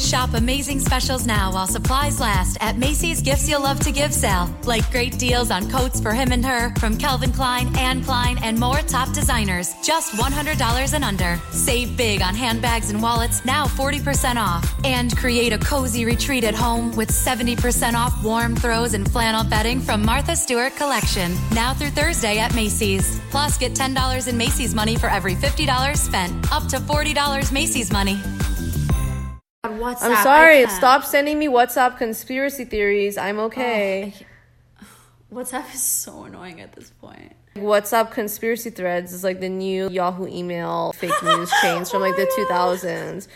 Shop amazing specials now while supplies last at Macy's Gifts You'll Love to Give sale. Like great deals on coats for him and her from Calvin Klein, Anne Klein, and more top designers. Just $100 and under. Save big on handbags and wallets, now 40% off. And create a cozy retreat at home with 70% off warm throws and flannel bedding from Martha Stewart Collection. Now through Thursday at Macy's. Plus, get $10 in Macy's money for every $50 spent. Up to $40 Macy's money. WhatsApp. I'm sorry. Stop sending me WhatsApp conspiracy theories. I'm oh, okay. Oh, WhatsApp is so annoying at this point. WhatsApp conspiracy threads is like the new Yahoo email fake news chains from like the 2000s.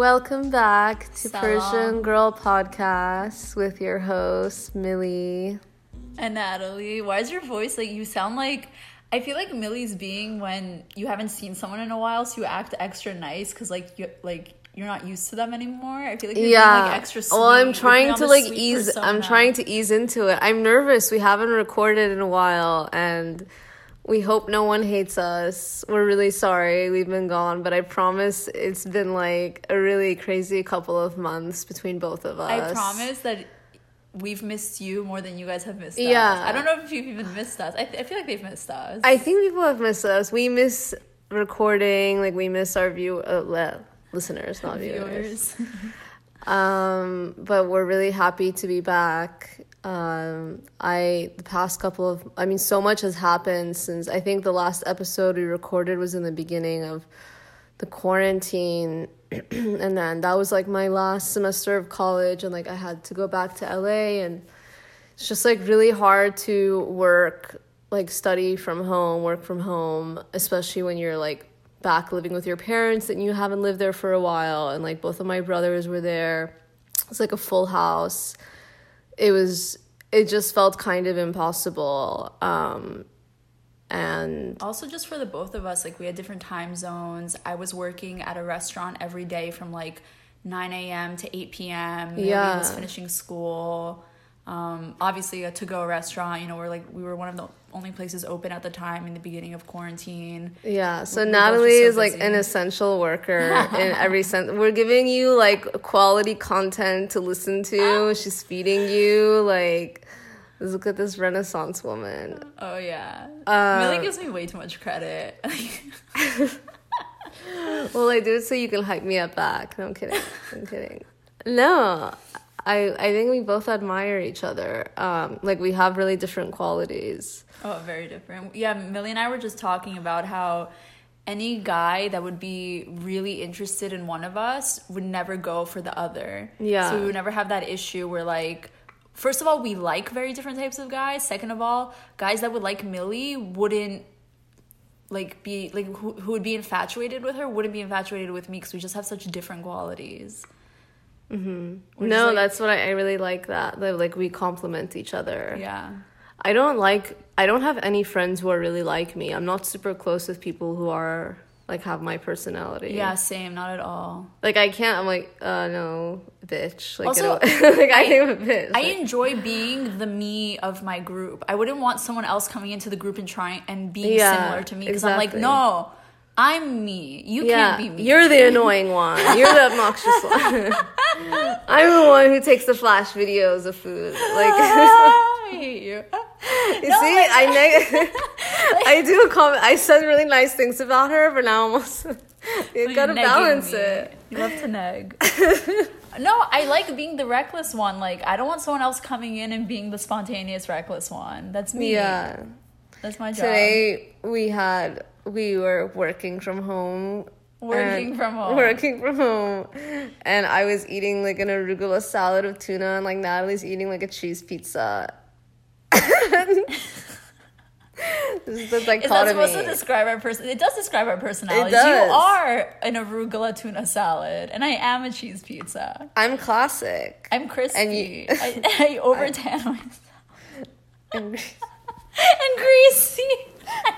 Welcome back to. Persian Girl Podcast with your host, Millie. And Natalie, why is your voice like you sound like? I feel like Millie's being when you haven't seen someone in a while, so you act extra nice because like you like you're not used to them anymore. I feel like you're yeah. being, like extra sweet. well, I'm trying to like ease. I'm trying to ease into it. I'm nervous. We haven't recorded in a while, and we hope no one hates us. We're really sorry we've been gone, but I promise it's been like a really crazy couple of months between both of us. I promise that we've missed you more than you guys have missed us. Yeah. I don't know if you've even missed us. I, I feel like they've missed us. I think people have missed us. We miss recording. Like we miss our view uh, le- listeners, not viewers. viewers. Um, but we're really happy to be back. Um, I the past couple of I mean, so much has happened since I think the last episode we recorded was in the beginning of the quarantine, and then that was like my last semester of college, and like I had to go back to LA, and it's just like really hard to work like study from home, work from home, especially when you're like back living with your parents and you haven't lived there for a while and like both of my brothers were there. It's like a full house. It was it just felt kind of impossible. Um and Also, just for the both of us, like we had different time zones. I was working at a restaurant every day from like 9 a.m. to 8 p.m. Yeah. was finishing school. Um, obviously, a to go restaurant, you know, we're like, we were one of the only places open at the time in the beginning of quarantine. yeah, so We're Natalie so is like an essential worker in every sense. We're giving you like quality content to listen to. She's feeding you like look at this renaissance woman. Oh, yeah. Uh, Millie gives me way too much credit. Well, I do it so you can hype me up back. No, I'm kidding. I'm kidding. No, I I think we both admire each other. Um, like we have really different qualities. Oh, very different. Yeah, Millie and I were just talking about how any guy that would be really interested in one of us would never go for the other. Yeah. So we would never have that issue where like first of all, we like very different types of guys. Second of all, guys that would like Millie wouldn't like be like who, who would be infatuated with her wouldn't be infatuated with me because we just have such different qualities. Mm-hmm. no, that's what I, I really like. That that like we complement each other. yeah. I don't like. I don't have any friends who are really like me. I'm not super close with people who are like have my personality. Yeah, same, not at all. Like I can't. I'm like, uh, no, bitch. Like, Also, like I, am a bitch. I Like, enjoy being the me of my group. I wouldn't want someone else coming into the group and trying and being Yeah, similar to me because I'm like, no, I'm me. You yeah, can't be me. you're the annoying one. You're the obnoxious one. I'm the one who takes the flash videos of food. Like, I hate you. you see, I neg- I do comment. I said really nice things about her, but now I'm also you gotta balance me. it. You love to neg. no, I like being the reckless one. Like I don't want someone else coming in and being the spontaneous reckless one. That's me. Yeah. That's my job. Today we had we were working from home. Working from home. Working from home. And I was eating like an arugula salad with tuna and like Natalie's eating like a cheese pizza. this is the Is that dichotomy. supposed to describe our person? It does describe our personalities. You are an arugula tuna salad, and I am a cheese pizza. I'm classic. I'm crispy. And you- I, I overtan myself. And- and greasy.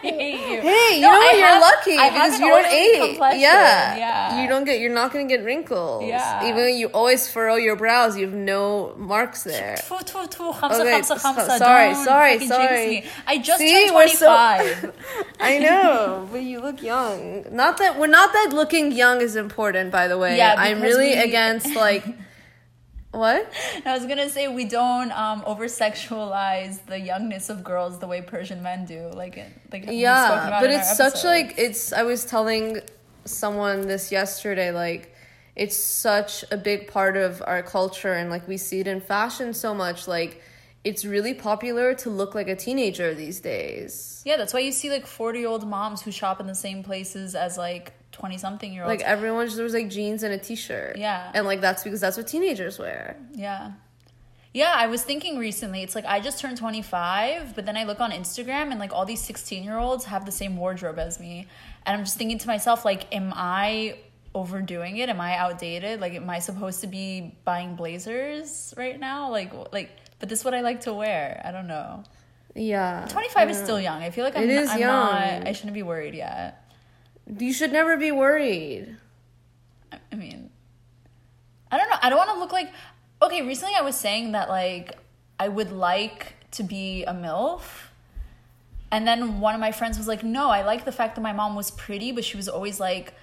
You. Hey, you No, know I what? You're have- lucky I because you don't age. Yeah, yeah. You don't get. You're not gonna get wrinkles. Yeah. Even though you always furrow your brows, you have no marks there. Hamsa, Okay, hamsa, hamsa. so- sorry, Don't sorry, sorry. me. I just See, turned we're so- 25. I know, but you look young. Not that we're not that looking young is important. By the way, Yeah, I'm really we- against like what? I was gonna say we don't um, over sexualize the youngness of girls the way Persian men do. Like, like Yeah, about but it's such like it's. I was telling someone this yesterday. Like, it's such a big part of our culture, and like we see it in fashion so much. Like, it's really popular to look like a teenager these days. yeah. That's why you see like forty year old moms who shop in the same places as like twenty something year olds. Like everyone just wears like jeans and a t-shirt. Yeah. and like that's because that's what teenagers wear. Yeah. Yeah, I was thinking recently, it's like I just turned 25, but then I look on Instagram and like all these 16 year olds have the same wardrobe as me. And I'm just thinking to myself, like, am I overdoing it? Am I outdated? Like, am I supposed to be buying blazers right now? Like, like, but this is what I like to wear. I don't know. Yeah, 25 is still young. I feel like I'm, It is I'm young. not, I shouldn't be worried yet. You should never be worried. I mean, I don't know. I don't want to look like. Okay, recently I was saying that like I would like to be a MILF. And then one of my friends was like, "No, I like the fact that my mom was pretty, but she was always like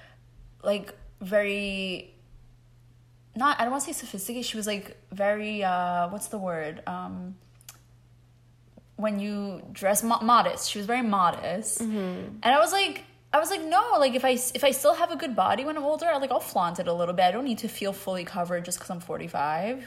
like very not I don't want to say sophisticated. She was like very uh what's the word? Um when you dress mo- modest. She was very modest. And I was like I was like no, like if I if I still have a good body when I'm older, I like I'll flaunt it a little bit. I don't need to feel fully covered just cuz I'm 45.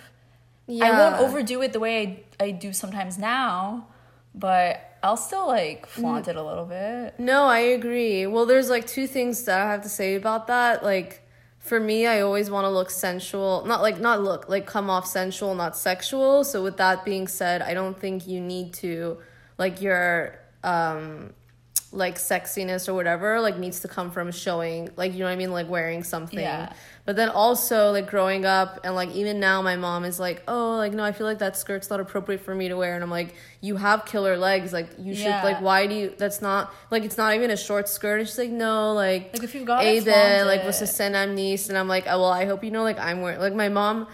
Yeah, I won't overdo it the way I, I do sometimes now, but I'll still like flaunt it a little bit. No, I agree. Well, there's like two things that I have to say about that. Like, for me, I always want to look sensual. Not like, not look, like come off sensual, not sexual. So, with that being said, I don't think you need to, like, your, um, like sexiness or whatever like needs to come from showing like you know what i mean? Like wearing something. Yeah. but then also like growing up and like even now my mom is like oh like no i feel like that skirt's not appropriate for me to wear. And i'm like you have killer legs. Like you should Yeah. like why do you that's not like it's not even a short skirt. And she's like no like Like, if you've got Abe, like was a sen am niece and i'm like oh well i hope you know like i'm wearing like my mom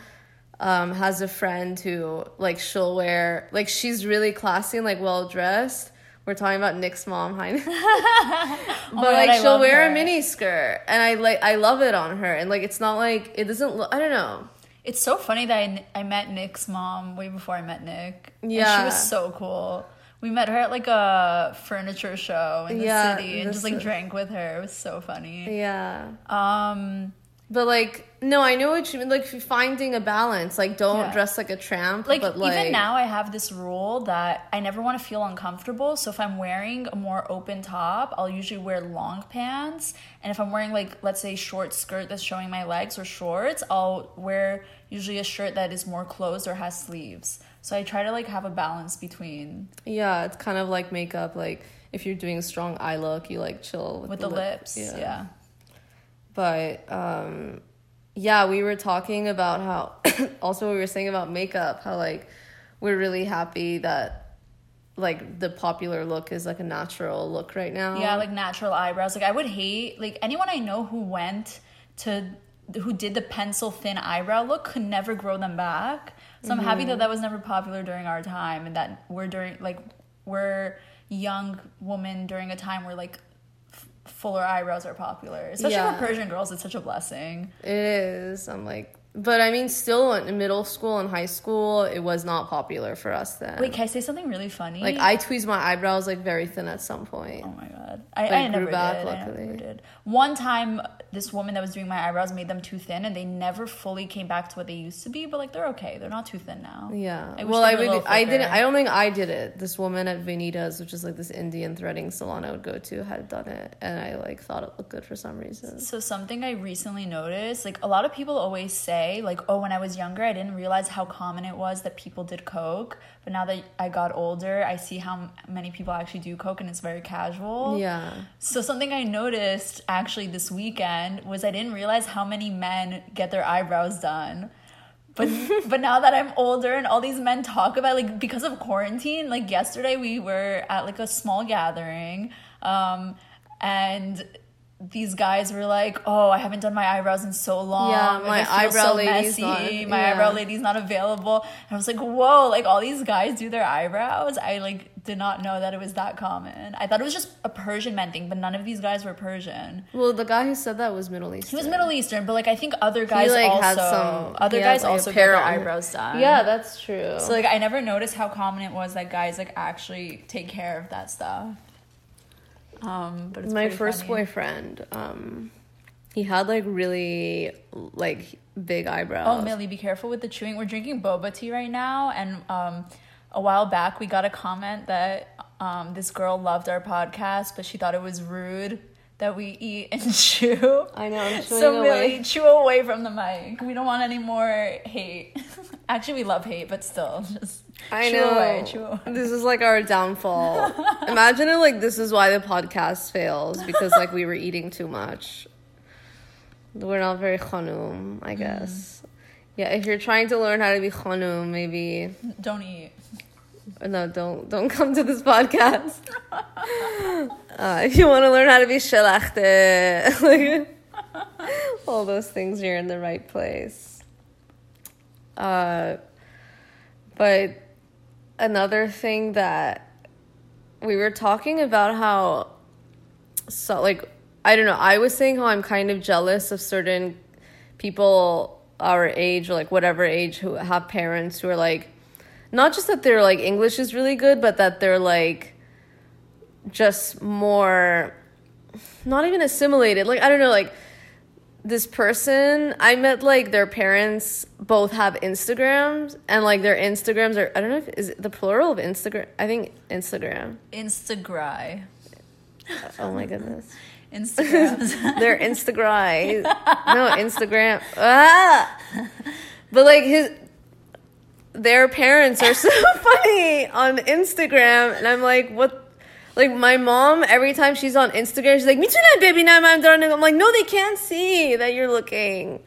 um has a friend who like she'll wear like she's really classy and like well dressed we're talking about Nick's mom, hi. but Oh my God, like she'll wear her. a mini skirt, and I like I love it on her, and like it's not like it doesn't look. I don't know. It's so funny that I, I met Nick's mom way before I met Nick. And she was so cool. We met her at like a furniture show in the Yeah, city and just like drank with her. It was so funny. Yeah, Um but like no, I know what you mean. Like finding a balance. Like don't Yeah. dress like a tramp. like, but like even now I have this rule that I never want to feel uncomfortable. So if I'm wearing a more open top, I'll usually wear long pants. And if I'm wearing like let's say short skirt that's showing my legs or shorts, I'll wear usually a shirt that is more closed or has sleeves. So I try to like have a balance between yeah, it's kind of like makeup. Like if you're doing a strong eye look, you like chill with, with the, lip. lips. Yeah. But um yeah, we were talking about how also we were saying about makeup, how like we're really happy that like the popular look is like a natural look right now. Yeah, like natural eyebrows. Like I would hate like anyone I know who went to who did the pencil thin eyebrow look could never grow them back. So I'm happy that mm-hmm. that was never popular during our time and that we're during like we're young women during a time where like fuller eyebrows are popular. Especially Yeah. for Persian girls, it's such a blessing. It is. I'm like But I mean, still in middle school and high school, it was not popular for us then. Wait, can I say something really funny? like I tweezed my eyebrows like very thin at some point. Oh my god. I, Like, I grew never back, did. I luckily. never did. One time this woman that was doing my eyebrows made them too thin and they never fully came back to what they used to be, but like they're okay. They're not too thin now. Yeah. I well, I would. I didn't. I don't think I did it. This woman at Venita's, which is like this Indian threading salon I would go to, had done it, and I like thought it looked good for some reason. So something I recently noticed, like a lot of people always say, like, oh, when I was younger, I didn't realize how common it was that people did coke. But now that I got older, I see how many people actually do coke, and it's very casual. Yeah. So something I noticed actually this weekend was I didn't realize how many men get their eyebrows done. But but now that I'm older and all these men talk about like because of quarantine, like yesterday we were at like a small gathering, um, and these guys were like, "Oh, I haven't done my eyebrows in so long. Yeah, my eyebrow so lady's not- my eyebrow lady's not available." And I was like, "Whoa! Like all these guys do their eyebrows. I like did not know that it was that common. I thought it was just a Persian men thing, but none of these guys were Persian. Well, the guy who said that was Middle Eastern. He was Middle Eastern, but like I think other guys like, also had some- other he guys like, also get their eyebrows done. Yeah, that's true. So like I never noticed how common it was that guys like actually take care of that stuff. Um, but it's my first funny. boyfriend, um, he had like really like big eyebrows. Oh, Millie, be careful with the chewing. We're drinking boba tea right now, and um, a while back we got a comment that um, this girl loved our podcast, but she thought it was rude that we eat and chew. I know, so away. Millie, chew away from the mic. We don't want any more hate. Actually, we love hate, but still, just I know. away, away. This is like our downfall. Imagine it like this is why the podcast fails because like we were eating too much. We're not very khanum, I guess. Yeah, if you're trying to learn how to be khanum, maybe Don't eat. no, don't don't come to this podcast. Uh, if you want to learn how to be shelachte, like, all those things, you're in the right place. Uh, but another thing that we were talking about how, so like, I don't know, I was saying how I'm kind of jealous of certain people our age or like whatever age who have parents who are like, not just that they're like English is really good, but that they're like just more not even assimilated. Like I don't know, like this person I met like their parents both have Instagrams and like their Instagrams are I don't know if is it the plural of Instagram I think Instagram. Instagram. Oh my goodness. Instagrams. Their Instagram. No, Instagram. Ah! But like his their parents are so funny on Instagram and I'm like, what like my mom, every time she's on Instagram, she's like, Me too, that baby, now I'm done. I'm like, no, they can't see that you're looking.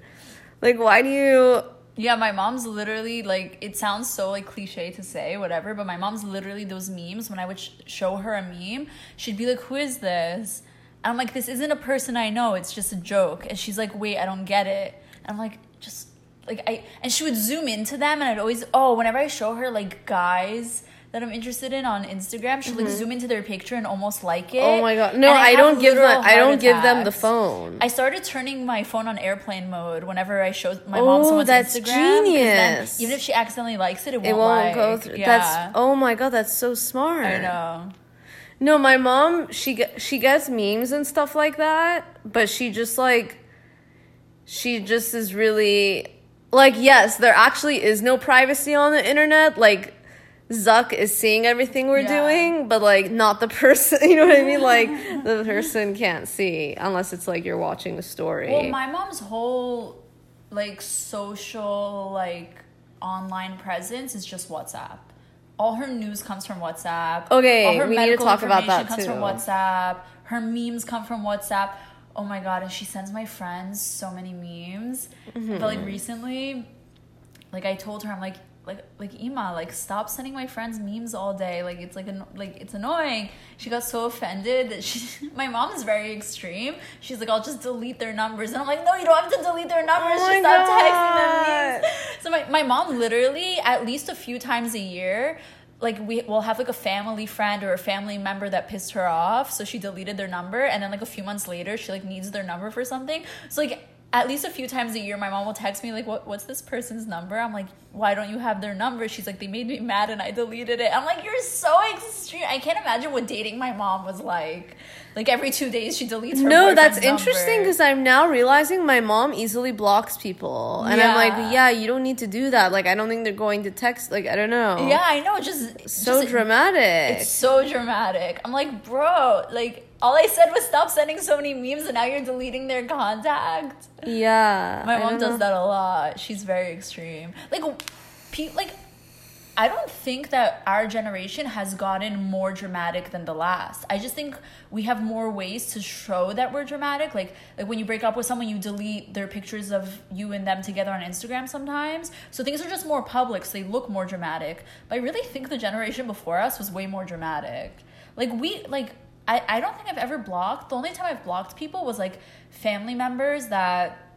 Like, why do you Yeah, my mom's literally like it sounds so like cliche to say whatever, but my mom's literally those memes when I would sh- show her a meme, she'd be like, "Who is this?" And I'm like, "This isn't a person I know. It's just a joke." And she's like, "Wait, I don't get it." And I'm like, "Just like I," and she would zoom into them, and I'd always oh, whenever I show her like guys that I'm interested in on Instagram, she'll like zoom into their picture and almost like it. Mm-hmm. Oh my god. No, And I, don't give them I don't give them the phone. I started turning my phone on airplane mode whenever I show my mom Oh, someone's that's Instagram. 'cause then genius. even if she accidentally likes it, it won't, it won't like. go through. Yeah, That's oh my god, that's so smart. I know. No, my mom she she gets memes and stuff like that, but she just like she just is really like yes, there actually is no privacy on the internet. Like Zuck is seeing everything we're Yeah. doing, but like not the person. You know what I mean? Like the person can't see unless it's like you're watching a story. Well, my mom's whole like social like online presence is just WhatsApp. All her news comes from WhatsApp. Okay, All her we need to talk about that comes from. WhatsApp. Her memes come from WhatsApp. Oh my god, and she sends my friends so many memes. Mm-hmm. But like recently, like I told her, I'm like, like, like Ima, like stop sending my friends memes all day. Like it's like an, like it's annoying. She got so offended that she. My mom is very extreme. She's like, I'll just delete their numbers, and I'm like, no, you don't have to delete their numbers. Oh just stop texting them memes. So my my mom literally at least a few times a year. Like we will have like a family friend or a family member that pissed her off, so she deleted their number, and then like a few months later, she like needs their number for something. So like at least a few times a year, my mom will text me like, "What? What's this person's number?" I'm like, "Why don't you have their number?" She's like, "They made me mad and I deleted it." I'm like, "You're so extreme." I can't imagine what dating my mom was like. Like every two days, she deletes her. No, that's interesting because I'm now realizing my mom easily blocks people, and I'm like, yeah, you don't need to do that. Like, I don't think they're going to text. Like, I don't know. Yeah, I know. Just so just- dramatic. It's so dramatic. I'm like, bro, like all I said was stop sending so many memes, and now you're deleting their contact. yeah, My mom does know. that a lot. She's very extreme. Like, pe- like, I don't think that our generation has gotten more dramatic than the last. I just think we have more ways to show that we're dramatic. Like, like when you break up with someone, you delete their pictures of you and them together on Instagram sometimes. So things are just more public, so they look more dramatic. But I really think the generation before us was way more dramatic. Like we like I, I don't think I've ever blocked. The only time I've blocked people was like family members that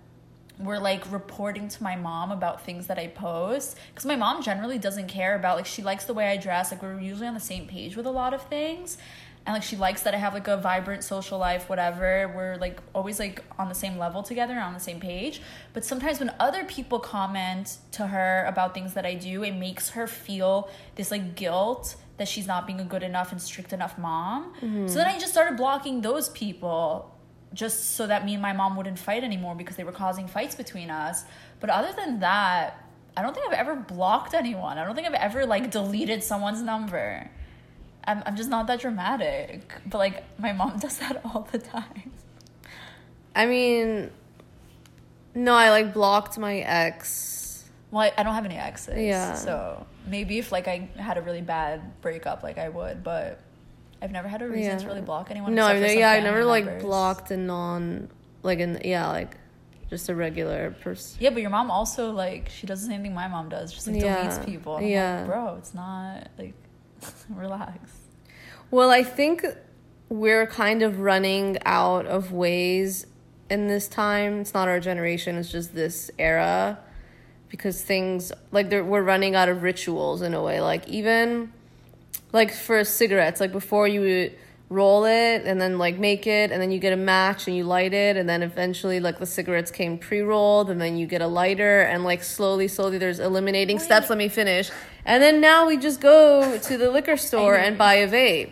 were like reporting to my mom about things that I post. Because my mom generally doesn't care about like she likes the way I dress. Like we're usually on the same page with a lot of things. And like she likes that I have like a vibrant social life whatever. We're like always like on the same level together on the same page. But sometimes when other people comment to her about things that I do it makes her feel this like guilt that she's not being a good enough and strict enough mom mm-hmm. so then I just started blocking those people just so that me and my mom wouldn't fight anymore because they were causing fights between us. But other than that, I don't think I've ever blocked anyone. I don't think I've ever like deleted someone's number. I'm I'm just not that dramatic. But like my mom does that all the time. I mean, no, I like blocked my ex. Well, I, I don't have any exes. Yeah. So maybe if like I had a really bad breakup, like I would, but I've never had a reason to really block anyone. No, for some yeah, I never like members. blocked a non, like an yeah, like just a regular person. Yeah, but your mom also like she does the same thing my mom does, just like Yeah. deletes people. And Yeah. like, bro, it's not like relax. Well, I think we're kind of running out of ways in this time. It's not our generation, it's just this era because things like they're, we're running out of rituals in a way. Like even like for cigarettes, like before you would roll it and then like make it and then you get a match and you light it and then eventually like the cigarettes came pre-rolled and then you get a lighter and like slowly slowly there's eliminating steps. Let me finish. And then now we just go to the liquor store and buy a vape.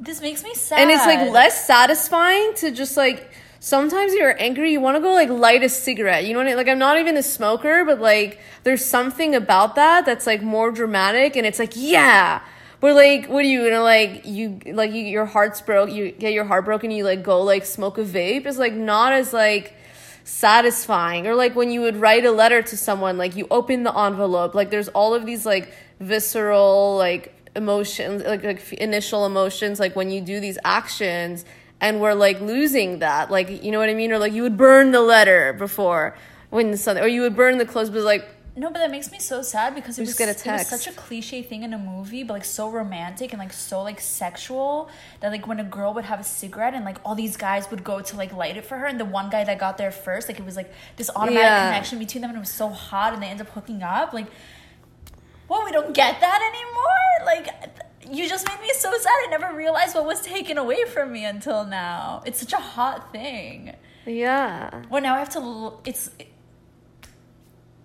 This makes me sad. and it's like less satisfying to just like sometimes you're angry you want to go like light a cigarette you know what I mean? like i'm not even a smoker but like there's something about that that's like more dramatic and it's like yeah but like what are you gonna like you like you, your heart's broke you get your heart broken you like go like smoke a vape is like not as like satisfying or like when you would write a letter to someone like you open the envelope like there's all of these like visceral like emotions like, like initial emotions like when you do these actions and we're like losing that like you know what i mean or like you would burn the letter before when something or you would burn the clothes but like no, but that makes me so sad because it was, just get a it was such a cliche thing in a movie, but like so romantic and like so like sexual that like when a girl would have a cigarette and like all these guys would go to like light it for her, and the one guy that got there first, like it was like this automatic Yeah. connection between them, and it was so hot, and they end up hooking up. Like, well, we don't get that anymore. Like, you just made me so sad. I never realized what was taken away from me until now. It's such a hot thing. yeah Well, now I have to. l- It's.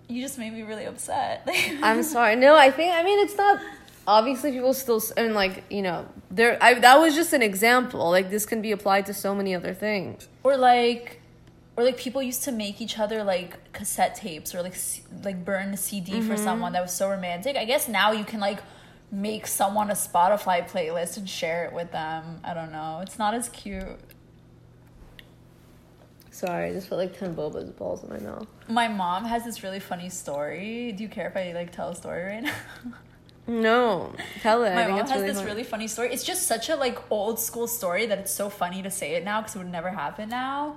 You just made me really upset. i'm sorry no i think i mean it's not obviously people still and like you know there I, that was just an example like this can be applied to so many other things or like, or like people used to make each other like cassette tapes or like like burn a CD for mm-hmm. someone that was so romantic. I guess now you can like make someone a Spotify playlist and share it with them. I don't know. It's not as cute. sorry i just put like 10 boba's balls in my mouth My mom has this really funny story. Do you care if I like tell a story right now? no tell it My mom has really this funny. really funny story. It's just such a like old school story that it's so funny to say it now because it would never happen now.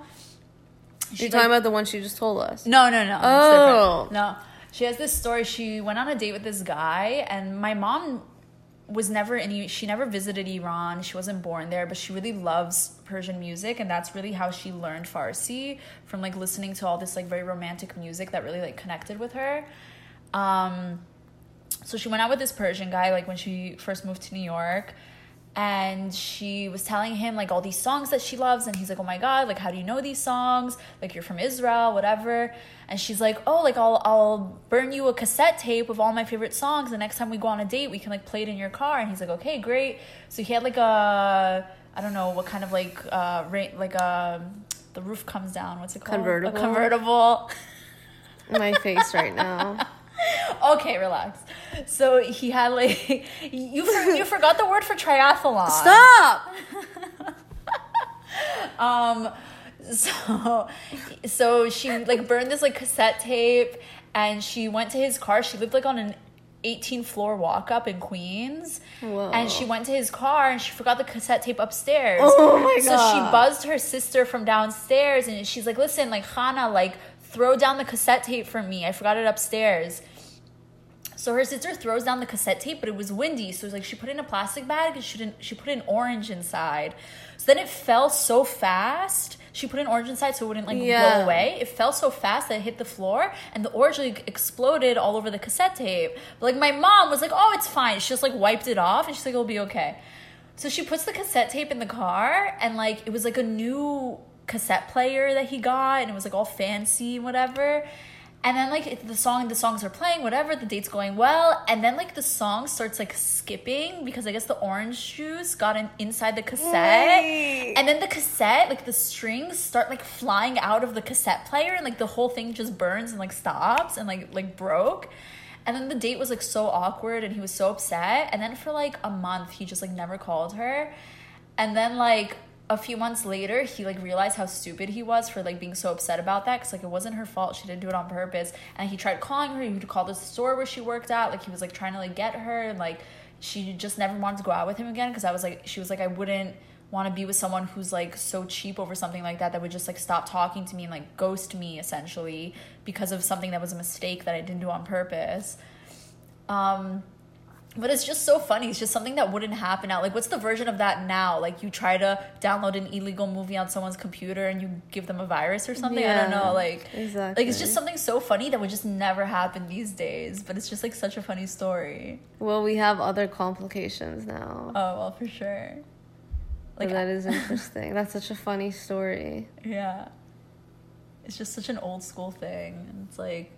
She, you're like- talking about the one she just told us No, no, no. Oh. no. She has this story. She went on a date with this guy, and my mom was never any. She never visited Iran. She wasn't born there, but she really loves Persian music, and that's really how she learned Farsi from like listening to all this like very romantic music that really like connected with her. Um, so she went out with this Persian guy like when she first moved to New York. And she was telling him like all these songs that she loves. And he's like oh my god like how do you know these songs? Like you're from israel whatever. And she's like oh like i'll i'll burn you a cassette tape of all my favorite songs. The next time we go on a date we can like play it in your car. And he's like okay great. So he had like a i don't know what kind of like uh ra- like a the roof comes down. What's it called? Convertible? a convertible My face right now. okay relax. So he had like you for, you forgot the word for triathlon. Stop. um so so she like burned this like cassette tape and she went to his car. She lived like on an 18 floor walk up in queens. Whoa. and she went to his car and she forgot the cassette tape upstairs. Oh my so she buzzed her sister from downstairs and she's like listen like hannah like throw down the cassette tape for me i forgot it upstairs so her sister throws down the cassette tape, but it was windy. So it was like she put it in a plastic bag and she didn't she put an orange inside. So then it fell so fast. She put an orange inside so it wouldn't like Yeah. blow away. It fell so fast that it hit the floor and the orange like exploded all over the cassette tape. But like my mom was like, Oh, it's fine. She just like wiped it off and she's like, It'll be okay. So she puts the cassette tape in the car and like it was like a new cassette player that he got and it was like all fancy and whatever. And then like the song the songs are playing, whatever, the date's going well, and then like the song starts like skipping because I guess the orange juice got in, inside the cassette. And then the cassette, like the strings start like flying out of the cassette player and like the whole thing just burns and like stops and like like broke. And then the date was like so awkward and he was so upset. And then for like a month he just like never called her. And then like a few months later he like realized how stupid he was for like being so upset about that because like it wasn't her fault. She didn't do it on purpose. And he tried calling her. He would call the store where she worked at. Like he was like trying to like get her. And like she just never wanted to go out with him again because i was like she was like i wouldn't want to be with someone who's like so cheap over something like that that would just like stop talking to me and like ghost me essentially because of something that was a mistake that i didn't do on purpose. Um but it's just so funny. It's just something that wouldn't happen now. Like, what's the version of that now? Like, you try to download an illegal movie on someone's computer and you give them a virus or something. I don't know. Like, exactly. Like, it's just something so funny that would just never happen these days. But it's just like such a funny story. Well, we have other complications now. Oh well, for sure. But Like, that is interesting. That's such a funny story. yeah, it's just such an old school thing. And it's like.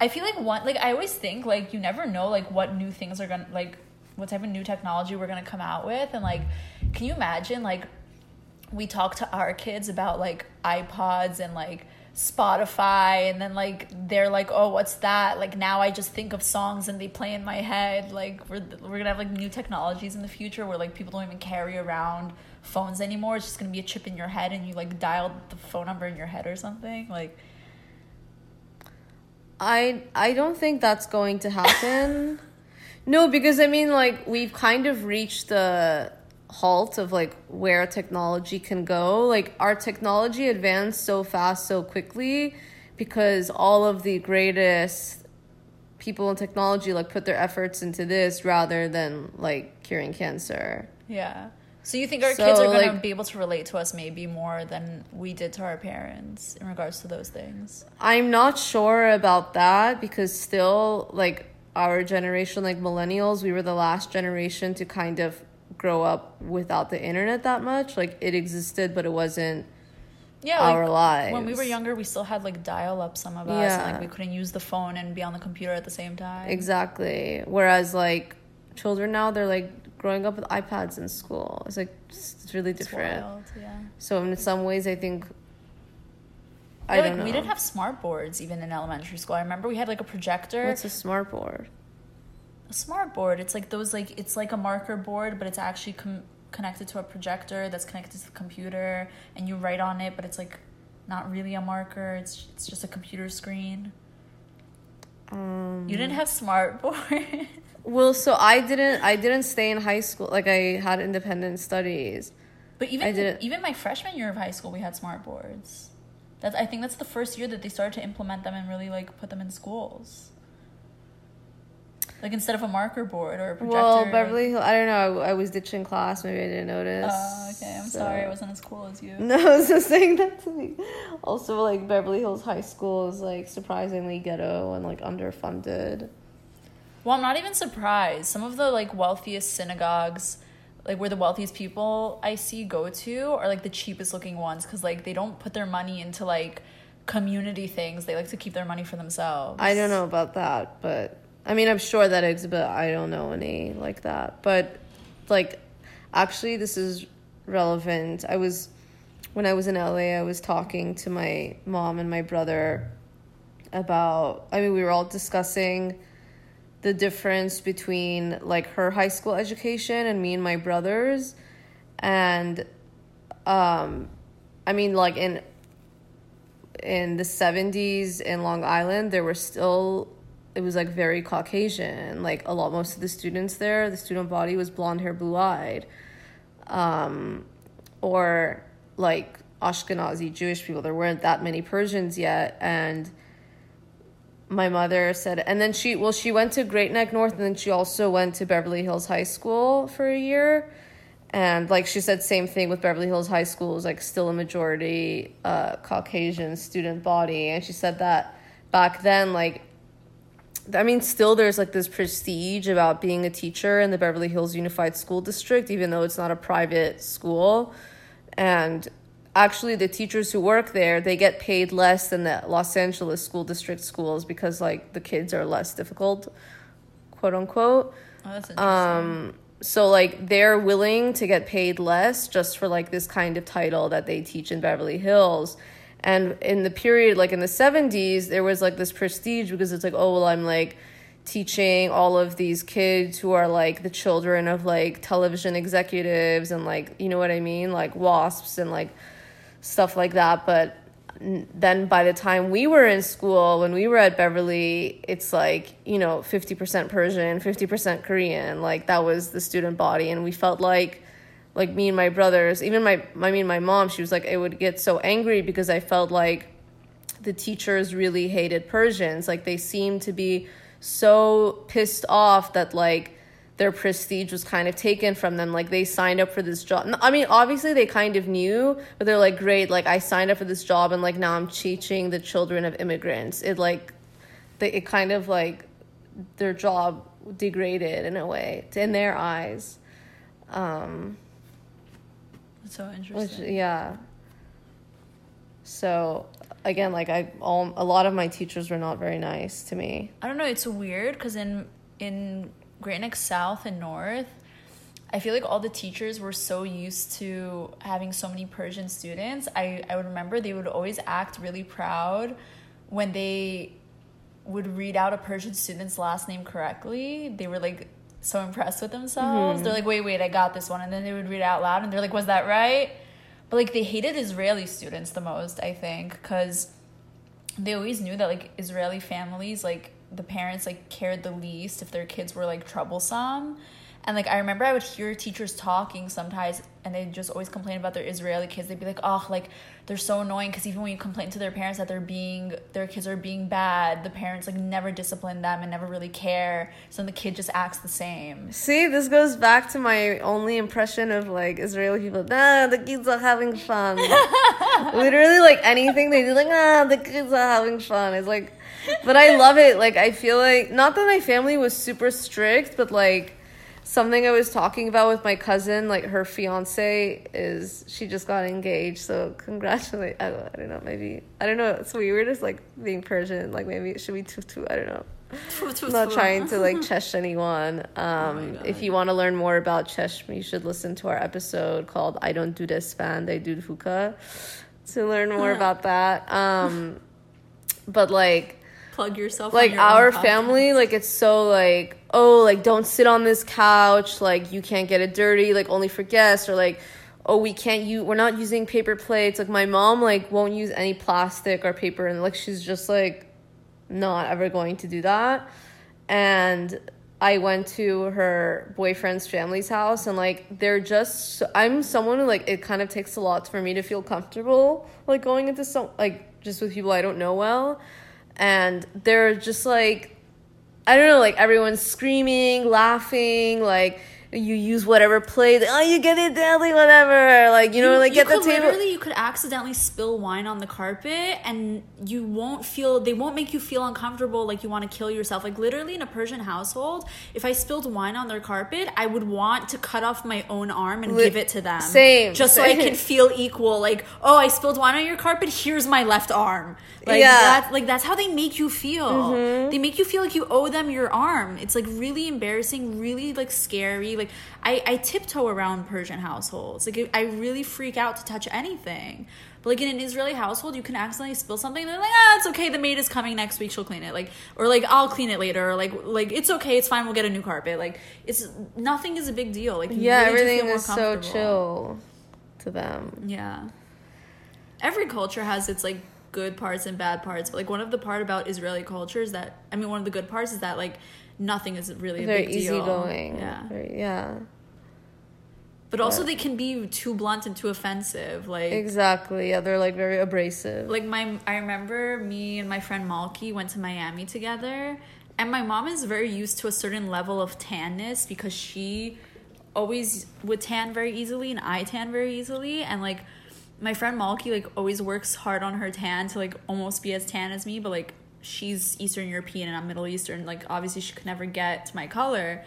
I feel like one like I always think like you never know like what new things are gonna like what type of new technology we're gonna come out with. And like can you imagine like we talk to our kids about like iPods and like Spotify and then like they're like oh what's that? Like now I just think of songs and they play in my head. Like we're we're gonna have like new technologies in the future where like people don't even carry around phones anymore. It's just gonna be a chip in your head and you like dial the phone number in your head or something. Like I I don't think that's going to happen. no, because I mean like we've kind of reached the halt of like where technology can go. Like our technology advanced so fast so quickly because all of the greatest people in technology like put their efforts into this rather than like curing cancer. Yeah. So you think our So, kids are going to like- be able to relate to us maybe more than we did to our parents in regards to those things? I'm not sure about that because still like our generation like millennials we were the last generation to kind of grow up without the internet that much like it existed but it wasn't Yeah, Our like, When we were younger, we still had like dial up. Some of us, and, like we couldn't use the phone and be on the computer at the same time. exactly whereas like children now they're like growing up with iPads in school it's like it's really It's different wild, yeah. so in some ways I think I Yeah, don't like know we didn't have smart boards even in elementary school. I remember we had like a projector. what's a smart board a smart board. It's like those like it's like a marker board, but it's actually com- connected to a projector that's connected to the computer, and you write on it, but it's like not really a marker. It's it's just a computer screen. um You didn't have smart board. Well so I didn't I didn't stay in high school like I had independent studies But even even my freshman year of high school, we had smart boards. That's I think that's the first year that they started to implement them and really like put them in schools. Like instead of a marker board or a projector. Well, Beverly Hill, I don't know. I, I was ditching class. Maybe I didn't notice. Oh, okay. I'm So- sorry. I wasn't as cool as you. No, I was just saying that to me. Also, like Beverly Hills High School is like surprisingly ghetto and like underfunded. Well, I'm not even surprised. Some of the like wealthiest synagogues like where the wealthiest people I see go to are like the cheapest looking ones because like they don't put their money into like community things. They like to keep their money for themselves. I don't know about that, but I mean, I'm sure that exists, but I don't know any like that, but like, actually, this is relevant. I was when I was in LA. I was talking to my mom and my brother about. I mean, we were all discussing the difference between like her high school education and me and my brothers, and um, I mean, like in in the 70s in Long Island, there were still it was like very Caucasian. Like a lot most of the students there, the student body was blonde hair, blue eyed. Um or like Ashkenazi Jewish people. There weren't that many Persians yet and my mother said and then she well she went to Great Neck North and then she also went to Beverly Hills High School for a year. And like she said same thing with beverly hills high school is like still a majority uh, caucasian student body. And she said that back then like i mean still there's like this prestige about being a teacher in the beverly hills unified school district even though it's not a private school. And actually the teachers who work there they get paid less than the los angeles school district schools because like the kids are less difficult quote unquote. Oh, um so like they're willing to get paid less just for like this kind of title that they teach in Beverly Hills. And in the period like in the 70s there was like this prestige because it's like oh well I'm like teaching all of these kids who are like the children of like television executives and like you know what I mean? Like wasps and like stuff like that but then by the time we were in school when we were at beverly it's like you know 50% persian 50% korean like that was the student body and we felt like like me and my brothers even my i mean my mom she was like i would get so angry because i felt like the teachers really hated persians. Like they seemed to be so pissed off that like their prestige was kind of taken from them like they signed up for this job i mean obviously they kind of knew but they're like great like i signed up for this job and like now i'm teaching the children of immigrants it like they, it kind of like their job degraded in a way in their eyes um That's so which interesting. yeah so again like i all a lot of my teachers were not very nice to me I don't know. It's weird because in in Great Neck South and North, I feel like all the teachers were so used to having so many Persian students. I I would remember they would always act really proud when they would read out a Persian student's last name correctly. They were like so impressed with themselves. Mm-hmm. They're like, wait, wait, I got this one, and then they would read it out loud, and they're like, was that right? But like they hated Israeli students the most, I think, because they always knew that like Israeli families, like the parents like cared the least if their kids were like troublesome. And like I remember I would hear teachers talking sometimes and they just always complain about their Israeli kids. They'd be like, "Oh, like they're so annoying because even when you complain to their parents that they're being their kids are being bad, the parents like never discipline them and never really care. So the kid just acts the same." See, this goes back to my only impression of like Israeli people. Nah, the kids are having fun. Literally, like anything they do, like ah, the kids are having fun. It's like, but I love it. Like I feel like not that my family was super strict, but like something I was talking about with my cousin, like her fiance is she just got engaged. So congratulate. I don't, I don't know. Maybe I don't know. It's weird. It's like being Persian. Like maybe it should be tutu. I don't know. I'm not trying to like chesh anyone. Um, if you want to learn more about chesh, you should listen to our episode called "I Don't Do This Fan They Do Hookah" to learn more about that. Um, but like, Plug yourself. like our family, like it's so like oh like don't sit on this couch, like you can't get it dirty, like only for guests, or like oh we can't use we're not using paper plates. Like my mom like won't use any plastic or paper, and like she's just like not ever going to do that. And I went to her boyfriend's family's house and like they're just I'm someone who like it kind of takes a lot for me to feel comfortable like going into some like just with people I don't know well. And they're just like I don't know, like everyone's screaming, laughing, like you use whatever plate. Oh, you get it deadly, whatever. Like you know, like you get the table. literally you could accidentally spill wine on the carpet and you won't feel they won't make you feel uncomfortable like you want to kill yourself like literally in a persian household if i spilled wine on their carpet i would want to cut off my own arm and give it to them same, just so i can feel equal like oh i spilled wine on your carpet here's my left arm like Yeah. Mm-hmm. that's like that's how they make you feel they make you feel like you owe them your arm it's like really embarrassing really like scary like i i tiptoe around persian households. Like i really freak out to touch anything. But like in an israeli household you can accidentally spill something they're like ah it's okay the maid is coming next week she'll clean it. Like or like i'll clean it later. Or like like it's okay it's fine we'll get a new carpet. Like it's nothing is a big deal. Like you yeah, really everything is so chill to them. Yeah. Every culture has its like good parts and bad parts, but like one of the part about Israeli culture is that I mean one of the good parts is that like nothing is really a Very big deal. easygoing. Yeah. Very, yeah. But also they can be too blunt and too offensive. Like Exactly. Yeah, they're like very abrasive. like my I remember me and my friend Malky went to Miami together and my mom is very used to a certain level of tanness because she always would tan very easily and I tan very easily and like my friend Malky like always works hard on her tan to like almost be as tan as me but like she's Eastern European and I'm Middle Eastern like obviously she could never get to my color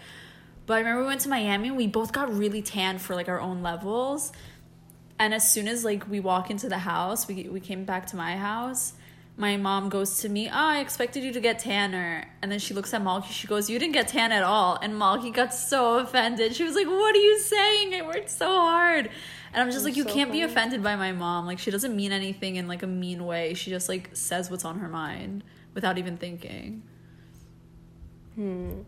but I remember we went to Miami and we both got really tan for like our own levels and as soon as like we walk into the house, we we came back to my house. My mom goes to me, "Oh, I expected you to get tanner." And then she looks at Malky. She goes, "You didn't get tan at all." And Malky got so offended. She was like, "What are you saying? I worked so hard." And I'm just like, "You so can't be offended by my mom. Like she doesn't mean anything in like a mean way. She just like says what's on her mind without even thinking." Hmm.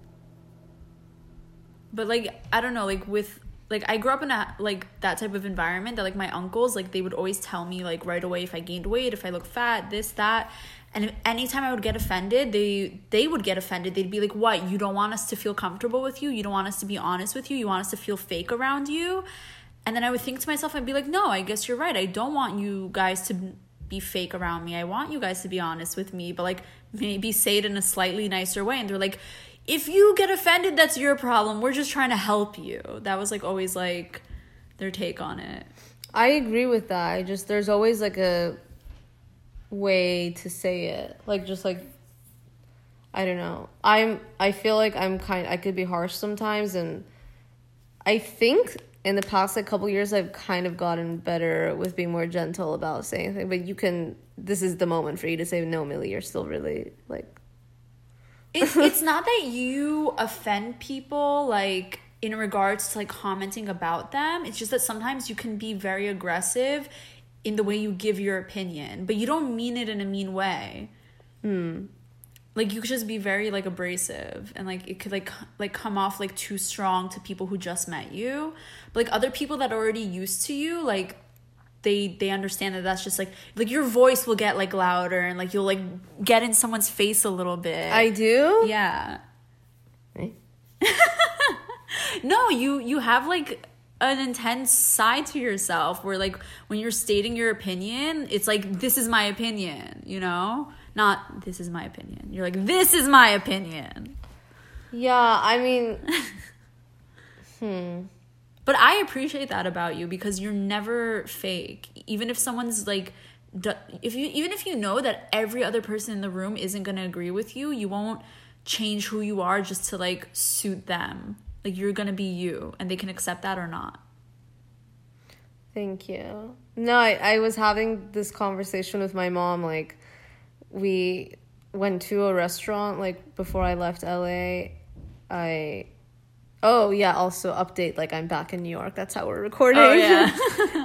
but like i don't know like with like i grew up in a like that type of environment that like my uncles like they would always tell me like right away if i gained weight if i look fat this that and anytime i would get offended they they would get offended they'd be like what you don't want us to feel comfortable with you you don't want us to be honest with you you want us to feel fake around you and then i would think to myself i'd be like no i guess you're right i don't want you guys to be fake around me i want you guys to be honest with me but like maybe say it in a slightly nicer way and they're like if you get offended that's your problem we're just trying to help you that was like always like their take on it I agree with that. I just there's always like a way to say it. Like just like I don't know. I'm I feel like I'm kind I could be harsh sometimes and I think in the past like couple years I've kind of gotten better with being more gentle about saying things. But you can this is the moment for you to say no, Millie, you're still really like it's, it's not that you offend people like in regards to like commenting about them it's just that sometimes you can be very aggressive in the way you give your opinion but you don't mean it in a mean way hmm. Like you could just be very like abrasive and like it could like like come off like too strong to people who just met you but like other people that are already used to you like they they understand that that's just like like your voice will get like louder and like you'll like get in someone's face a little bit I do? yeah Eh? no you you have like an intense side to yourself where like when you're stating your opinion it's like this is my opinion you know not this is my opinion you're like this is my opinion Yeah, I mean hmm. but i appreciate that about you because you're never fake even if someone's like if you even if you know that every other person in the room isn't going to agree with you you won't change who you are just to like suit them like you're going to be you and they can accept that or not Thank you. No, I, I was having this conversation with my mom. Like, we went to a restaurant, like, before I left LA. I. Oh, yeah, also update. Like, I'm back in New York. That's how we're recording. Oh, yeah.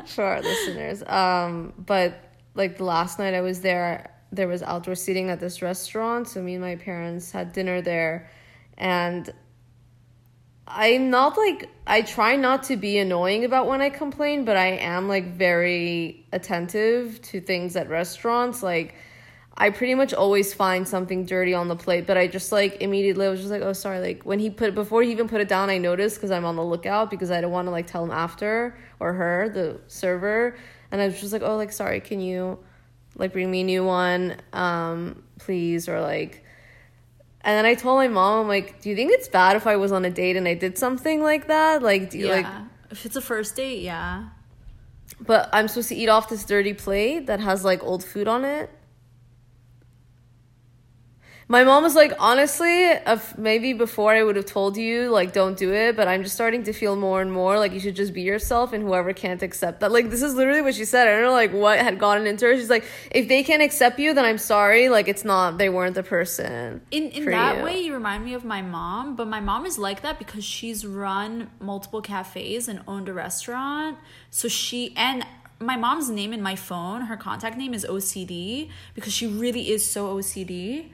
for our listeners. Um, but, like, the last night I was there, there was outdoor seating at this restaurant. So, me and my parents had dinner there. And I'm not like I try not to be annoying about when I complain, but I am like very attentive to things at restaurants. Like I pretty much always find something dirty on the plate, but I just like immediately I was just like, "Oh, sorry." Like when he put before he even put it down, I noticed cuz I'm on the lookout because I don't want to like tell him after or her, the server, and I was just like, "Oh, like sorry, can you like bring me a new one um please?" or like And then I told my mom, I'm like, do you think it's bad if I was on a date and I did something like that? Like, do you Yeah. like, if it's a first date, yeah. but I'm supposed to eat off this dirty plate that has like old food on it? My mom was like, honestly, if maybe before I would have told you, like, don't do it, but I'm just starting to feel more and more like you should just be yourself and whoever can't accept that. Like, this is literally what she said. I don't know, like, what had gotten into her. She's like, if they can't accept you, then I'm sorry. Like, it's not, they weren't the person. In in that you. way, you remind me of my mom, but my mom is like that because she's run multiple cafes and owned a restaurant. So she and my mom's name in my phone, her contact name is OCD because she really is so OCD.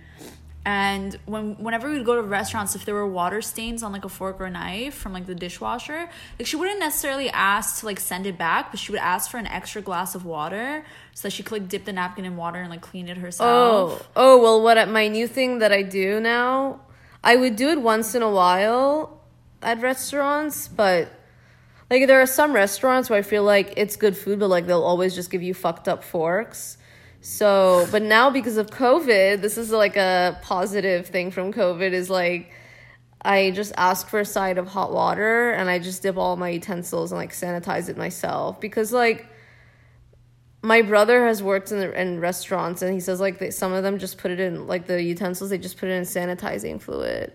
And when whenever we'd go to restaurants, if there were water stains on like a fork or a knife from like the dishwasher, like she wouldn't necessarily ask to like send it back, but she would ask for an extra glass of water so that she could like dip the napkin in water and like clean it herself. Oh, oh well. What my new thing that I do now, I would do it once in a while at restaurants, but like there are some restaurants where I feel like it's good food, but like they'll always just give you fucked up forks. So, but now because of COVID, this is like a positive thing from COVID is like I just ask for a side of hot water and I just dip all my utensils and like sanitize it myself because like my brother has worked in, the, in restaurants and he says like they, some of them just put it in like the utensils they just put it in sanitizing fluid.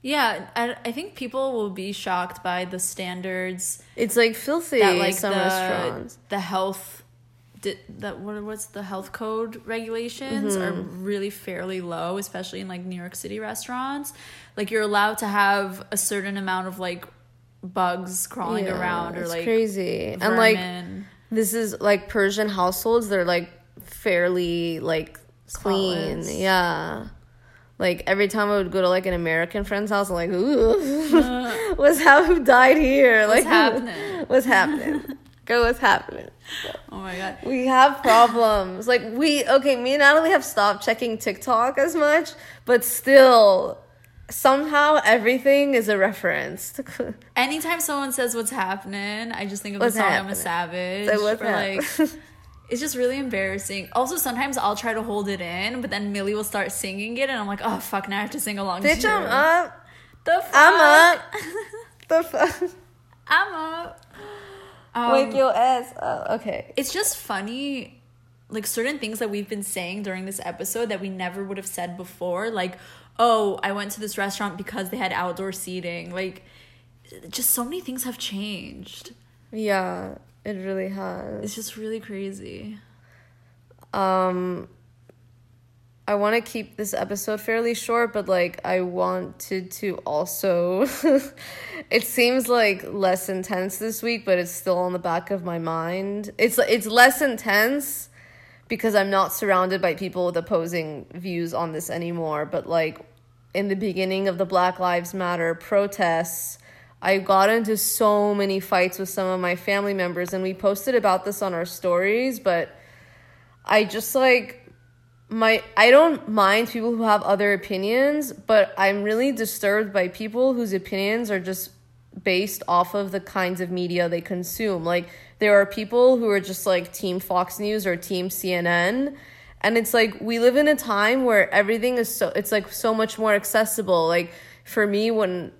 Yeah, I, I think people will be shocked by the standards it's like filthy that like some the restaurants. the health di- that what what's the health code regulations are Mm-hmm. really fairly low, especially in like New York City restaurants. Like you're allowed to have a certain amount of like bugs crawling Yeah, around or like crazy and like this is like persian households they're like fairly like clean Spotless. yeah like every time I would go to like an American friend's house, I'm like, ooh, what's hap- who died here? Like, happening? what's happening? Go, what's happening? oh my god. We have problems. Like we okay, me and Natalie have stopped checking TikTok as much, but still somehow everything is a reference. Anytime someone says what's happening, I just think of What's the song I'm a savage. Or like it's just really embarrassing. Also, sometimes I'll try to hold it in, but then Millie will start singing it, and I'm like, oh fuck, now I have to sing along. Bitch, too. I'm up. The fuck? I'm up. the fuck? I'm up. Um, Wake your ass up. Okay. it's just funny, like certain things that we've been saying during this episode that we never would have said before. Like, oh, I went to this restaurant because they had outdoor seating. Like, just so many things have changed. Yeah, it really has. It's just really crazy. Um I want to keep this episode fairly short, but like I wanted to also it seems like less intense this week, but it's still on the back of my mind. It's it's less intense because I'm not surrounded by people with opposing views on this anymore, but like in the beginning of the Black Lives Matter protests, I got into so many fights with some of my family members and we posted about this on our stories, but I just like my I don't mind people who have other opinions, but I'm really disturbed by people whose opinions are just based off of the kinds of media they consume. Like there are people who are just like team Fox News or team CNN and it's like we live in a time where everything is so it's like so much more accessible. Like for me when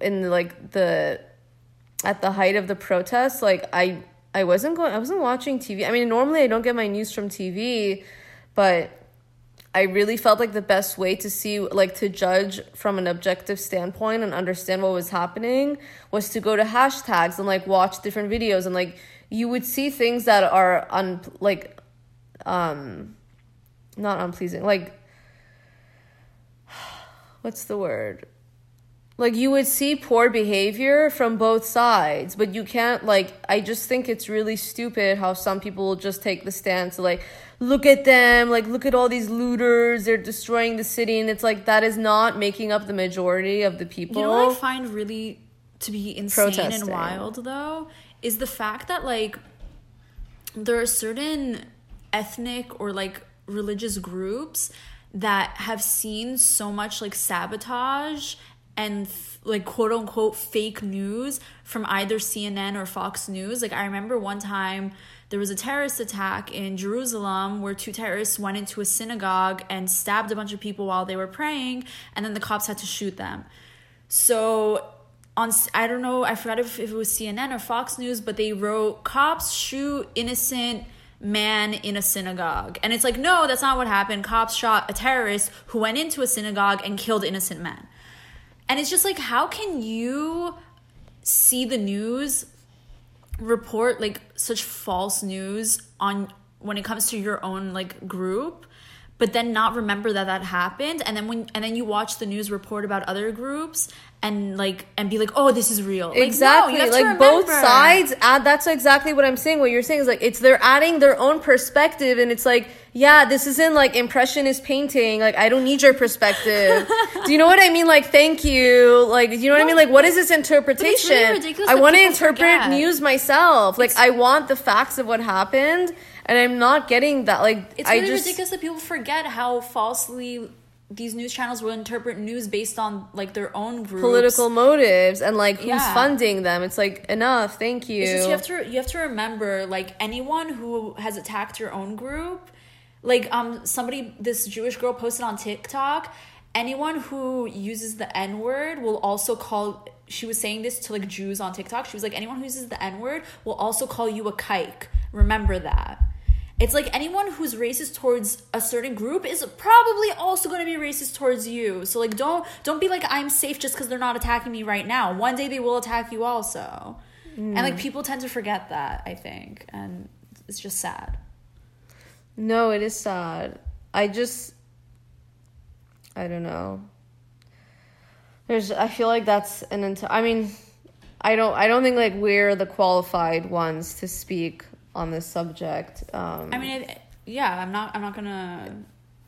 in like the at the height of the protests, like I I wasn't going I wasn't watching TV. I mean, normally I don't get my news from TV, but I really felt like the best way to see like to judge from an objective standpoint and understand what was happening was to go to hashtags and like watch different videos. And like you would see things that are un like um not unpleasing. Like what's the word like you would see poor behavior from both sides but you can't like i just think it's really stupid how some people will just take the stance like look at them like look at all these looters they're destroying the city and it's like that is not making up the majority of the people You know what I find really to be insane Protesting. and wild though is the fact that like there are certain ethnic or like religious groups that have seen so much like sabotage and like quote unquote fake news from either CNN or Fox News. Like I remember one time there was a terrorist attack in Jerusalem where two terrorists went into a synagogue and stabbed a bunch of people while they were praying, and then the cops had to shoot them. So on I don't know, I forgot if, if it was CNN or Fox News, but they wrote cops shoot innocent man in a synagogue. And it's like, no, that's not what happened. Cops shot a terrorist who went into a synagogue and killed innocent men. And it's just like, how can you see the news report like such false news on when it comes to your own like group? but then not remember that that happened? And then when and then you watch the news report about other groups and like and be like oh this is real. Like, no, you exactly to like both sides add that's exactly what i'm saying. What you're saying is like it's they're adding their own perspective and it's like yeah this isn't like impressionist painting. Like i don't need your perspective. Do you know what i mean? Like thank you. Like do you know what i mean? Like what is this interpretation? ridiculous i want to interpret forget. news myself. Like i want the facts of what happened and i'm not getting that like it's really just ridiculous that people forget how falsely these news channels will interpret news based on like their own groups. political motives and like who's Yeah. funding them. It's like enough. Thank you It's just you. have to you have to remember like anyone who has attacked your own group, like um somebody this Jewish girl posted on TikTok, anyone who uses the N word will also call she was saying this to like Jews on TikTok. She was like anyone who uses the N word will also call you a kike. Remember that. It's like anyone who's racist towards a certain group is probably also going to be racist towards you. So like don't don't be like I'm safe just cuz they're not attacking me right now. One day they will attack you also. And like people tend to forget that, I think, and it's just sad. No, it is sad. I just I don't know. There's I feel like that's an entire I mean, I don't I don't think like we're the qualified ones to speak on this subject. Um I mean, I, yeah, I'm not I'm not going to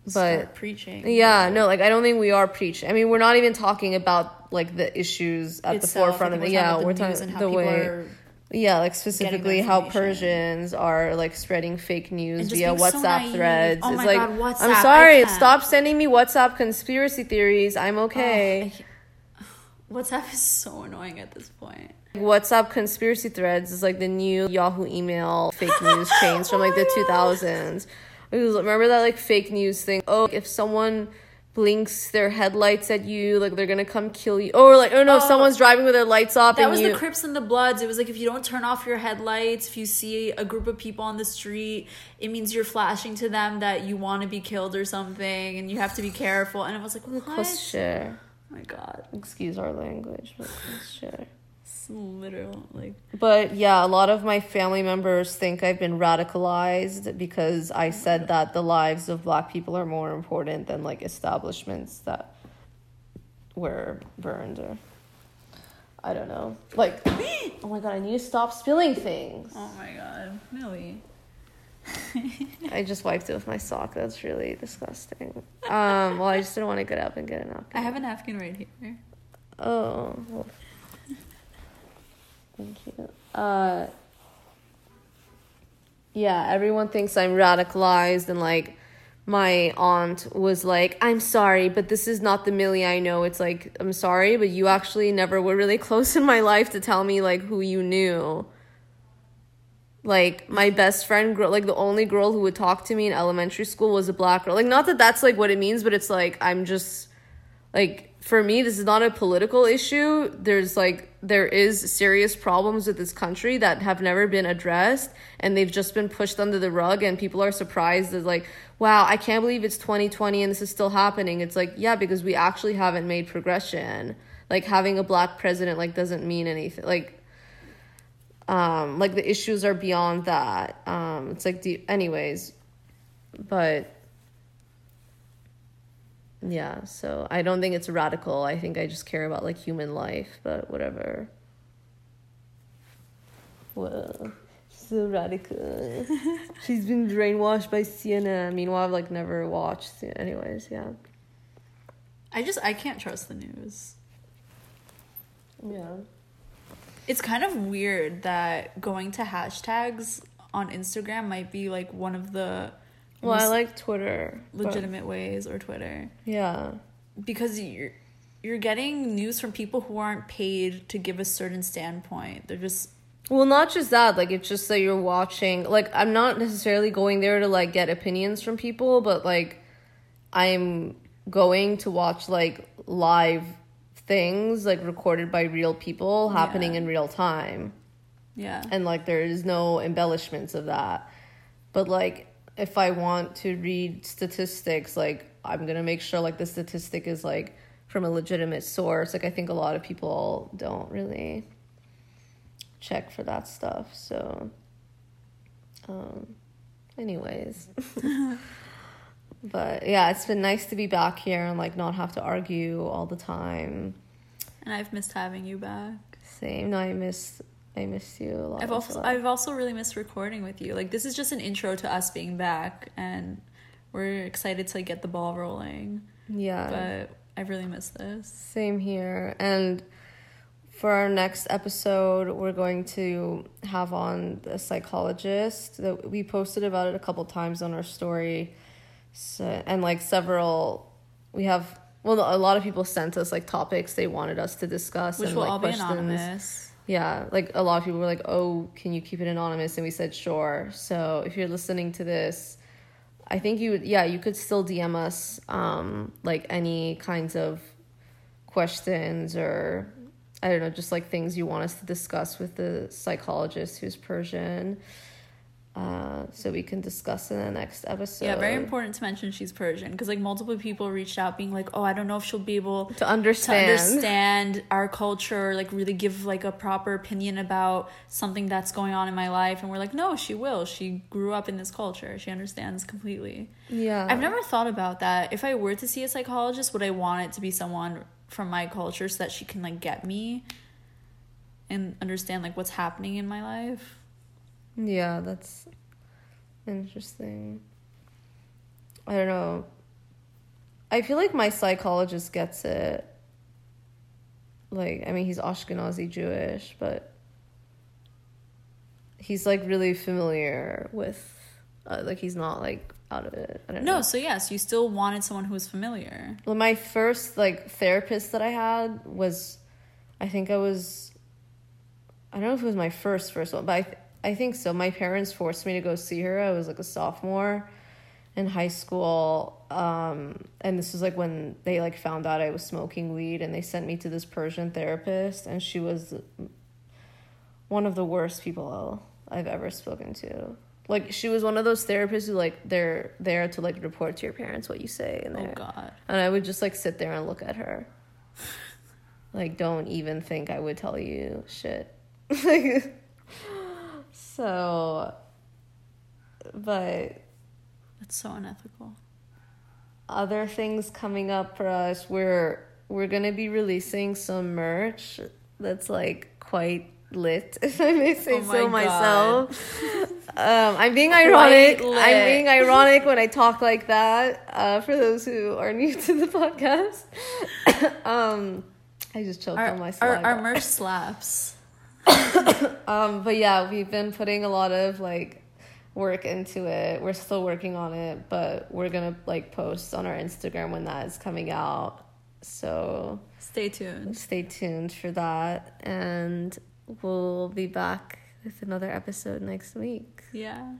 But- start preaching. yeah, no, like I don't think we are preaching. I mean, we're not even talking about like the issues at the forefront of the yeah, we're talking the news talking and how the people way are yeah, like specifically how. Persians are like spreading fake news via being so WhatsApp threads. Oh it's my like God, WhatsApp, I'm sorry, stop sending me WhatsApp conspiracy theories. I'm okay. WhatsApp is so annoying at this point. WhatsApp conspiracy threads is like the new Yahoo email fake news chains from like the 2000s. Remember that like fake news thing? Oh, if someone blinks their headlights at you, like they're gonna come kill you. Or like, oh no, Oh. someone's driving with their lights off That was you. the Crips and the Bloods. It was like if you don't turn off your headlights, if you see a group of people on the street, it means you're flashing to them that you want to be killed or something, and you have to be careful. And I was like, what? Share. Oh my god, Excuse our language, but share. It's literal. Like, But yeah, a lot of my family members think I've been radicalized because I said that the lives of black people are more important than like establishments that were burned or I don't know. Like oh my god, I need to stop spilling things. oh my god, Millie. I just wiped it with my sock. That's really disgusting. Um, well, I just didn't want to get up and get a napkin. I have a napkin right here. Oh. well, Thank you. Uh, yeah, everyone thinks I'm radicalized and like my aunt was like, I'm sorry, but this is not the Millie I know. It's like, I'm sorry, but you actually never were really close in my life to tell me like who you knew. Like my best friend girl, like the only girl who would talk to me in elementary school was a black girl. Like not that that's like what it means, but it's like I'm just like for me this is not a political issue. There's like there is serious problems with this country that have never been addressed and they've just been pushed under the rug and people are surprised. As like wow i can't believe it's 2020 and this is still happening. It's like yeah because we actually haven't made progression. Like having a black president like doesn't mean anything like um like the issues are beyond that. Um it's like deep anyways but yeah, so I don't think it's radical. I think I just care about like human life, but whatever. Well, so radical. She's been brainwashed by CNN. Meanwhile, I've like never watched. Anyways, yeah, I just I can't trust the news. yeah. It's kind of weird that going to hashtags on Instagram might be like one of the Well, I like Twitter. but- legitimate ways or Twitter Yeah, because you're you're getting news from people who aren't paid to give a certain standpoint. They're just Well, not just that, like it's just that you're watching like I'm not necessarily going there to like get opinions from people, but like I'm going to watch like live things like recorded by real people happening Yeah. in real time. Yeah. And like there is no embellishments of that. But like if I want to read statistics, like I'm going to make sure like the statistic is like from a legitimate source. Like I think a lot of people don't really check for that stuff. So um anyways. but yeah, it's been nice to be back here and like not have to argue all the time. And I've missed having you back. Same. No, I miss I miss you a lot. I've also. I've also really missed recording with you. Like this is just an intro to us being back and we're excited to like, get the ball rolling. yeah. But I've really missed this. Same here. And for our next episode, we're going to have on a psychologist that we posted about it a couple times on our story. So, and like several, we have, well, a lot of people sent us like topics they wanted us to discuss. Which and, will like, all be questions. anonymous. Yeah, like a lot of people were like, "Oh, can you keep it anonymous?" And we said, "Sure." So if you're listening to this, I think you yeah, you could still DM us, um, like any kinds of questions or I don't know, just like things you want us to discuss with the psychologist who's Persian, uh, so we can discuss in the next episode. Yeah, very important to mention she's Persian because like multiple people reached out being like, "Oh, I don't know if she'll be able to understand. to understand our culture, like really give like a proper opinion about something that's going on in my life." And we're like, "No, she will. She grew up in this culture. She understands completely." Yeah, I've never thought about that. If I were to see a psychologist, would I want it to be someone from my culture so that she can like get me and understand like what's happening in my life? Yeah, that's interesting. I don't know. I feel like my psychologist gets it. Like, I mean, he's Ashkenazi Jewish, but he's like really familiar with, uh, like, he's not like out of it. I don't know. No, so yes, you still wanted someone who was familiar. Well, my first like therapist that I had was, I think I was, I don't know if it was my first first one, but I I think so. My parents forced me to go see her. I was like a sophomore in high school, um, and this was like when they like found out I was smoking weed, and they sent me to this Persian therapist, and she was one of the worst people I've ever spoken to. Like she was one of those therapists who like they're there to like report to your parents what you say and Oh god. and I would just like sit there and look at her. Like, don't even think I would tell you shit. so, but That's so unethical. other things coming up for us, we're we're gonna be releasing some merch that's like quite lit, if I may say Oh my so God. myself. um, I'm being ironic. I'm being ironic when I talk like that. Uh, for those who are new to the podcast, um, I just choked Our, on my our, our merch slaps. Um, but yeah, we've been putting a lot of like work into it. We're still working on it, but we're gonna like post on our Instagram when that is coming out. So Stay tuned. stay tuned for that, and we'll be back with another episode next week. Yeah.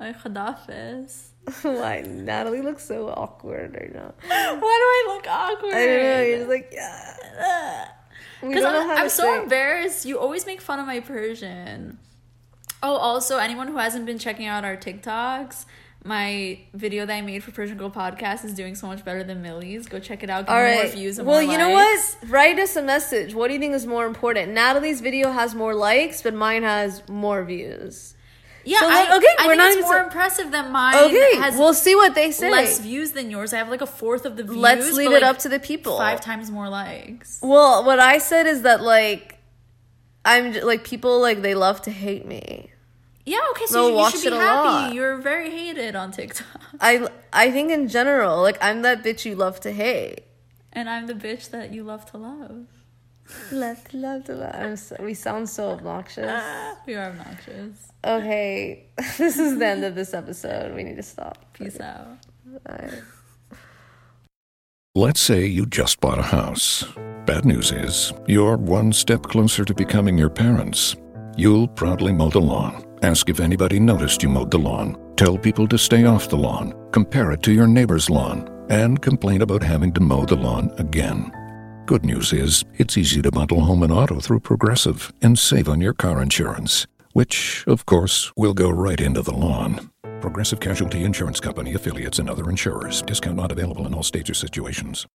Ay, khadafis. Why Natalie looks so awkward right now? Why do I look awkward? I don't know. You're just like yeah. Because I'm, I'm so embarrassed. You always make fun of my Persian. Oh, also, anyone who hasn't been checking out our TikToks, my video that I made for Persian Girl Podcast is doing so much better than Millie's. Go check it out. Give All me more views well, more you know what? Write us a message. What do you think is more important? Natalie's video has more likes, but mine has more views. Yeah, So, I, okay, I we're not it's even more sa- impressive than mine. Okay, has we'll see what they say. less views than yours. I have like a fourth of the views. Let's leave it like, up to the people. Five times more likes. Well, what I said is that like I'm like people like they love to hate me. Yeah, okay, so They'll you, should be happy. lot. You're very hated on TikTok. I I think in general like I'm that bitch you love to hate. And I'm the bitch that you love to love. Love to love to love. I'm so, we sound so obnoxious. We are obnoxious. Okay, this is the end of this episode. We need to stop. Peace out. Bye. Let's say you just bought a house. Bad news is, you're one step closer to becoming your parents. You'll proudly mow the lawn, ask if anybody noticed you mowed the lawn, tell people to stay off the lawn, compare it to your neighbor's lawn, and complain about having to mow the lawn again. Good news is, it's easy to bundle home and auto through Progressive and save on your car insurance, which, of course, will go right into the lawn. Progressive Casualty Insurance Company affiliates and other insurers. Discount not available in all states or situations.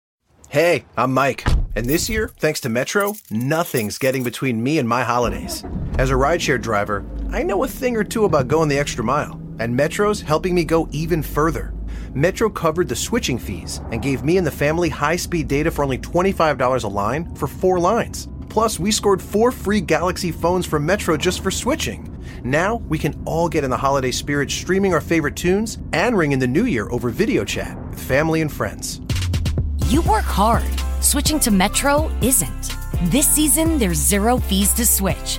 Hey, I'm Mike, and this year, thanks to Metro, nothing's getting between me and my holidays. As a rideshare driver, I know a thing or two about going the extra mile, and Metro's helping me go even further. Metro covered the switching fees and gave me and the family high speed data for only $25 a line for four lines. Plus, we scored four free Galaxy phones from Metro just for switching. Now we can all get in the holiday spirit streaming our favorite tunes and ring in the new year over video chat with family and friends. You work hard. Switching to Metro isn't. This season, there's zero fees to switch.